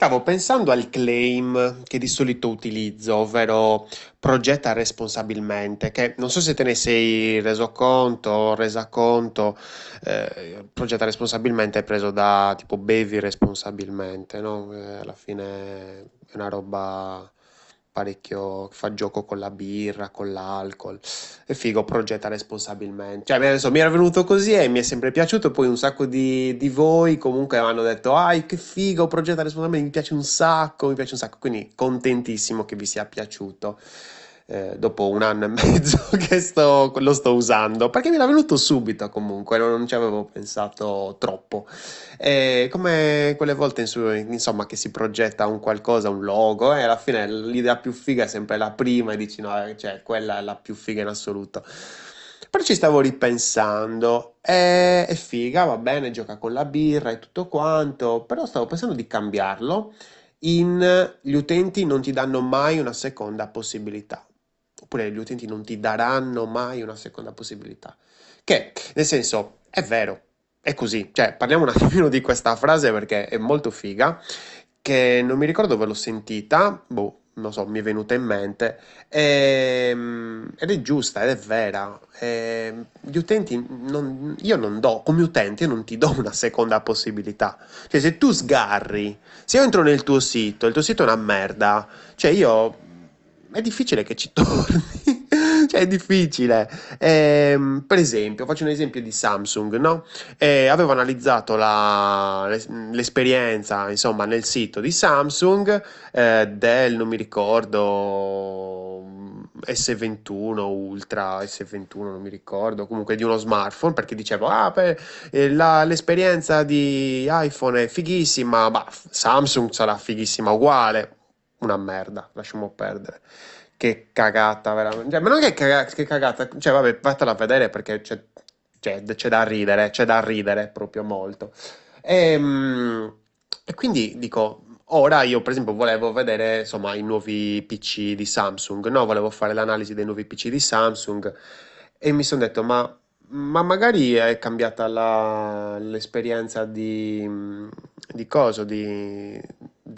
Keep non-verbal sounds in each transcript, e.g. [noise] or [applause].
Stavo pensando al claim che di solito utilizzo, ovvero progetta responsabilmente, che non so se te ne sei reso conto o resa conto, eh, progetta responsabilmente è preso da tipo bevi responsabilmente, no? Eh, alla fine è una roba parecchio fa gioco con la birra, con l'alcol. È figo, progetta responsabilmente. Cioè, adesso mi era venuto così e mi è sempre piaciuto. Poi un sacco di, di voi comunque hanno detto: Ai, che figo, progetta responsabilmente, mi piace un sacco, mi piace un sacco. Quindi contentissimo che vi sia piaciuto eh, dopo un anno e mezzo [laughs] che sto, lo sto usando, perché mi era venuto subito comunque, non ci avevo pensato troppo. E come quelle volte insomma che si progetta un qualcosa, un logo, e alla fine l'idea più figa è sempre la prima e dici no, eh, cioè quella è la più figa in assoluto. Però ci stavo ripensando, è, è figa, va bene, gioca con la birra e tutto quanto, però stavo pensando di cambiarlo in gli utenti non ti danno mai una seconda possibilità oppure gli utenti non ti daranno mai una seconda possibilità. Che, nel senso, è vero, è così. Cioè, parliamo un attimino di questa frase perché è molto figa, che non mi ricordo dove l'ho sentita, boh, non so, mi è venuta in mente, e, ehm, ed è giusta, ed è vera. E, ehm, gli utenti, non, io non do, come utente, non ti do una seconda possibilità. Cioè, se tu sgarri, se io entro nel tuo sito, il tuo sito è una merda, cioè io è difficile che ci torni. [laughs] cioè, è difficile. Eh, per esempio, faccio un esempio di Samsung, no? Eh, avevo analizzato la, l'esperienza, insomma, nel sito di Samsung eh, del, non mi ricordo, S21 Ultra, S21 non mi ricordo, comunque di uno smartphone, perché dicevo, ah, per, eh, la, l'esperienza di iPhone è fighissima, ma Samsung sarà fighissima uguale una merda, lasciamo perdere. Che cagata, veramente. Cioè, ma non che, che cagata, cioè, vabbè, fatela vedere perché c'è, c'è, c'è, da ridere, c'è da ridere proprio molto. E, ehm, e quindi dico, ora io per esempio volevo vedere insomma i nuovi PC di Samsung, no? Volevo fare l'analisi dei nuovi PC di Samsung e mi sono detto, ma ma magari è cambiata la- l'esperienza di, di coso, di,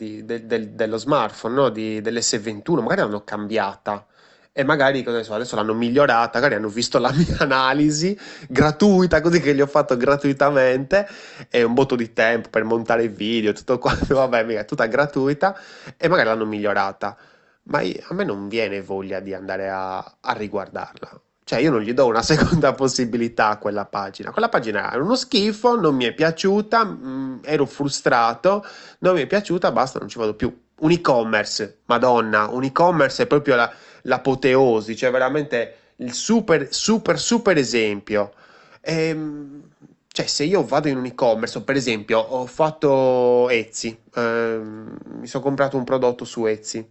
di- del- del- dello smartphone, no? Di- dell'S21, magari l'hanno cambiata e magari adesso l'hanno migliorata, magari hanno visto la [laughs] mia analisi gratuita, così che gli ho fatto gratuitamente e un botto di tempo per montare i video, tutto quanto, [laughs] vabbè, mica, tutta gratuita e magari l'hanno migliorata. Ma io- a me non viene voglia di andare a, a riguardarla. Cioè, io non gli do una [laughs] seconda possibilità a quella pagina. Quella pagina era uno schifo, non mi è piaciuta, mh, mm, ero frustrato, non mi è piaciuta, basta, non ci vado più. Un e-commerce, madonna, un e-commerce è proprio la, l'apoteosi, cioè veramente il super, super, super esempio. Ehm, cioè, se io vado in un e-commerce, per esempio, ho fatto Etsy, ehm, mi sono comprato un prodotto su Etsy,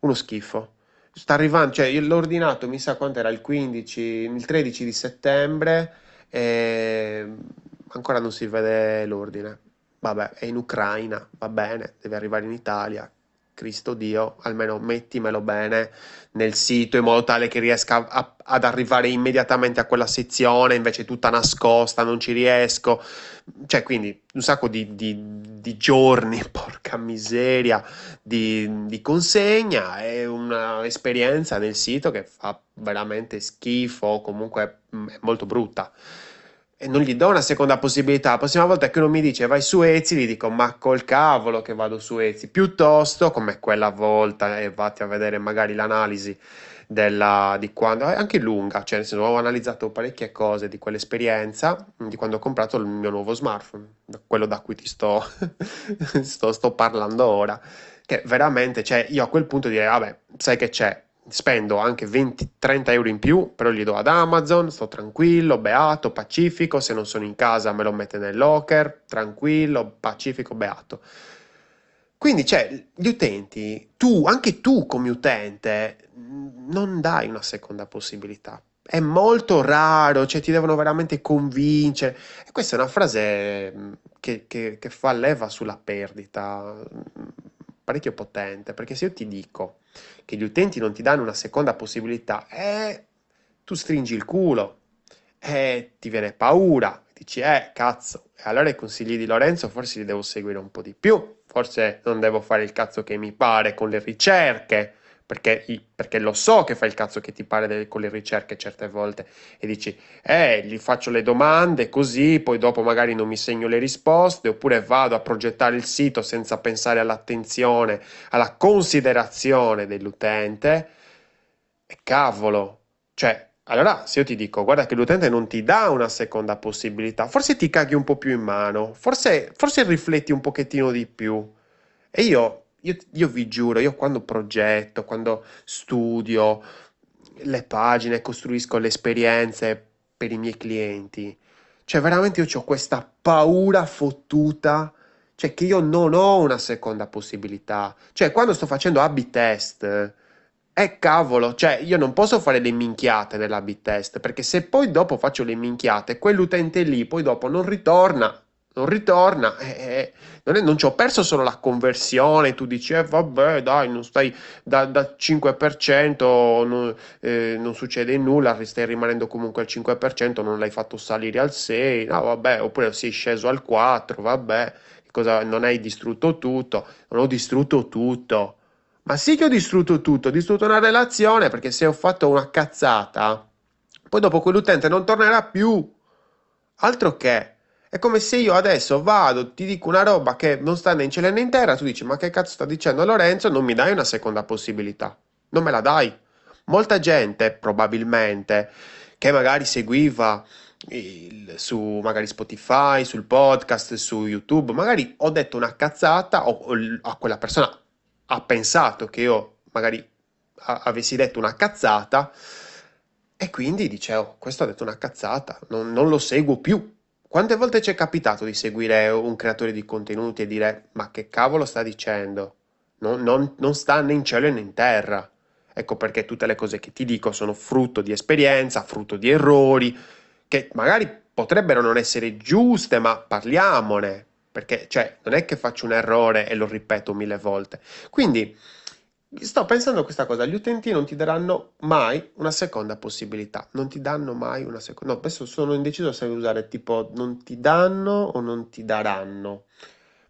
uno schifo sta arrivando, cioè io l'ho ordinato, mi sa quanto era il 15, il 13 di settembre e ancora non si vede l'ordine. Vabbè, è in Ucraina, va bene, deve arrivare in Italia. Cristo Dio, almeno mettimelo bene nel sito in modo tale che riesca a, ad arrivare immediatamente a quella sezione, invece tutta nascosta, non ci riesco. Cioè, quindi un sacco di, di, di giorni, [laughs] porca miseria, di, di consegna e un'esperienza nel sito che fa veramente schifo, comunque mm, è molto brutta e non gli do una seconda possibilità. La prossima volta che uno mi dice vai su Etsy, gli dico ma col cavolo che vado su Etsy, piuttosto come quella volta e vatti a vedere magari l'analisi della, di quando, anche lunga, cioè nel senso ho analizzato parecchie cose di quell'esperienza di quando ho comprato il mio nuovo smartphone, quello da cui ti sto, [laughs] sto, sto parlando ora, che veramente, cioè io a quel punto direi, vabbè, sai che c'è, spendo anche 20-30 euro in più, però li do ad Amazon, sto tranquillo, beato, pacifico, se non sono in casa me lo mette nel locker, tranquillo, pacifico, beato. Quindi, cioè, gli utenti, tu, anche tu come utente, non dai una seconda possibilità. È molto raro, cioè ti devono veramente convincere. E questa è una frase che, che, che fa leva sulla perdita, parecchio potente, perché se io ti dico che gli utenti non ti danno una seconda possibilità, eh, tu stringi il culo, eh, ti viene paura, dici, eh, cazzo, e allora i consigli di Lorenzo forse li devo seguire un po' di più, forse non devo fare il cazzo che mi pare con le ricerche, perché, perché lo so che fai il cazzo che ti pare delle, con le ricerche certe volte e dici, eh, gli faccio le domande così, poi dopo magari non mi segno le risposte, oppure vado a progettare il sito senza pensare all'attenzione, alla considerazione dell'utente. E cavolo, cioè, allora, se io ti dico, guarda che l'utente non ti dà una seconda possibilità, forse ti caghi un po' più in mano, forse, forse rifletti un pochettino di più. E io, io, io vi giuro, io quando progetto, quando studio le pagine, costruisco le esperienze per i miei clienti, cioè veramente io ho questa paura fottuta, cioè che io non ho una seconda possibilità. Cioè, quando sto facendo A-B test eh cavolo, cioè io non posso fare le minchiate nell'A-B test, perché se poi dopo faccio le minchiate, quell'utente lì poi dopo non ritorna, non ritorna, eh, eh non, è, non ci ho perso solo la conversione, tu dici, eh vabbè dai, non stai da, da 5%, non, eh, non succede nulla, stai rimanendo comunque al 5%, non l'hai fatto salire al 6%, no vabbè, oppure sei sceso al 4%, vabbè, cosa, non hai distrutto tutto, non ho distrutto tutto ma sì che ho distrutto tutto, ho distrutto una relazione perché se ho fatto una cazzata, poi dopo quell'utente non tornerà più. Altro che. È come se io adesso vado, ti dico una roba che non sta né in cielo né in terra, tu dici ma che cazzo sta dicendo Lorenzo? Non mi dai una seconda possibilità. Non me la dai. Molta gente, probabilmente, che magari seguiva il, su magari Spotify, sul podcast, su YouTube, magari ho detto una cazzata o, o a quella persona ha pensato che io magari avessi detto una cazzata e quindi dice, oh, questo ha detto una cazzata, non, non lo seguo più. Quante volte ci è capitato di seguire un creatore di contenuti e dire, ma che cavolo sta dicendo? Non, non, non sta né in cielo né in terra. Ecco perché tutte le cose che ti dico sono frutto di esperienza, frutto di errori, che magari potrebbero non essere giuste, ma parliamone, perché cioè, non è che faccio un errore e lo ripeto mille volte. Quindi sto pensando a questa cosa, gli utenti non ti daranno mai una seconda possibilità, non ti danno mai una seconda, no, adesso sono indeciso se usare tipo non ti danno o non ti daranno,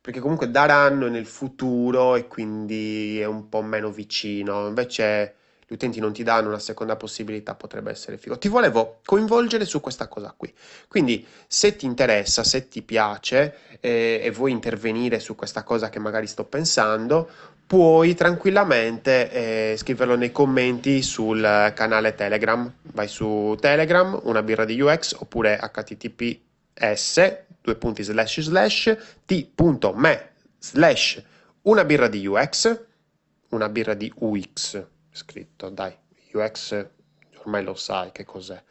perché comunque daranno nel futuro e quindi è un po' meno vicino, invece gli utenti non ti danno una seconda possibilità, potrebbe essere figo. Ti volevo coinvolgere su questa cosa qui. Quindi, se ti interessa, se ti piace eh, e vuoi intervenire su questa cosa che magari sto pensando, puoi tranquillamente eh, scriverlo nei commenti sul canale Telegram. Vai su Telegram, una birra di UX, oppure https due punti slash slash t.me slash una birra di UX, una birra di UX scritto, dai, UX ormai lo sai che cos'è.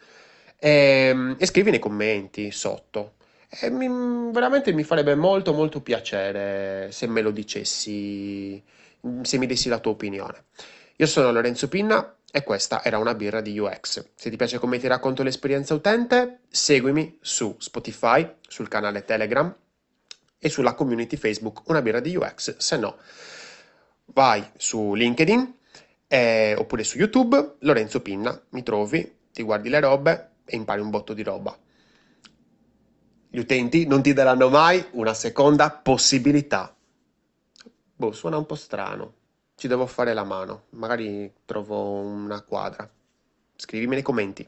E, ehm, e scrivi nei commenti sotto. E mi, veramente mi farebbe molto molto piacere se me lo dicessi, se mi dessi la tua opinione. Io sono Lorenzo Pinna e questa era una birra di UX. Se ti piace come ti racconto l'esperienza utente, seguimi su Spotify, sul canale Telegram e sulla community Facebook Una birra di UX. Se no, vai su LinkedIn eh, oppure su YouTube, Lorenzo Pinna, mi trovi, ti guardi le robe e impari un botto di roba. Gli utenti non ti daranno mai una seconda possibilità. Boh, suona un po' strano. Ci devo fare la mano. Magari trovo una quadra. Scrivimi nei commenti.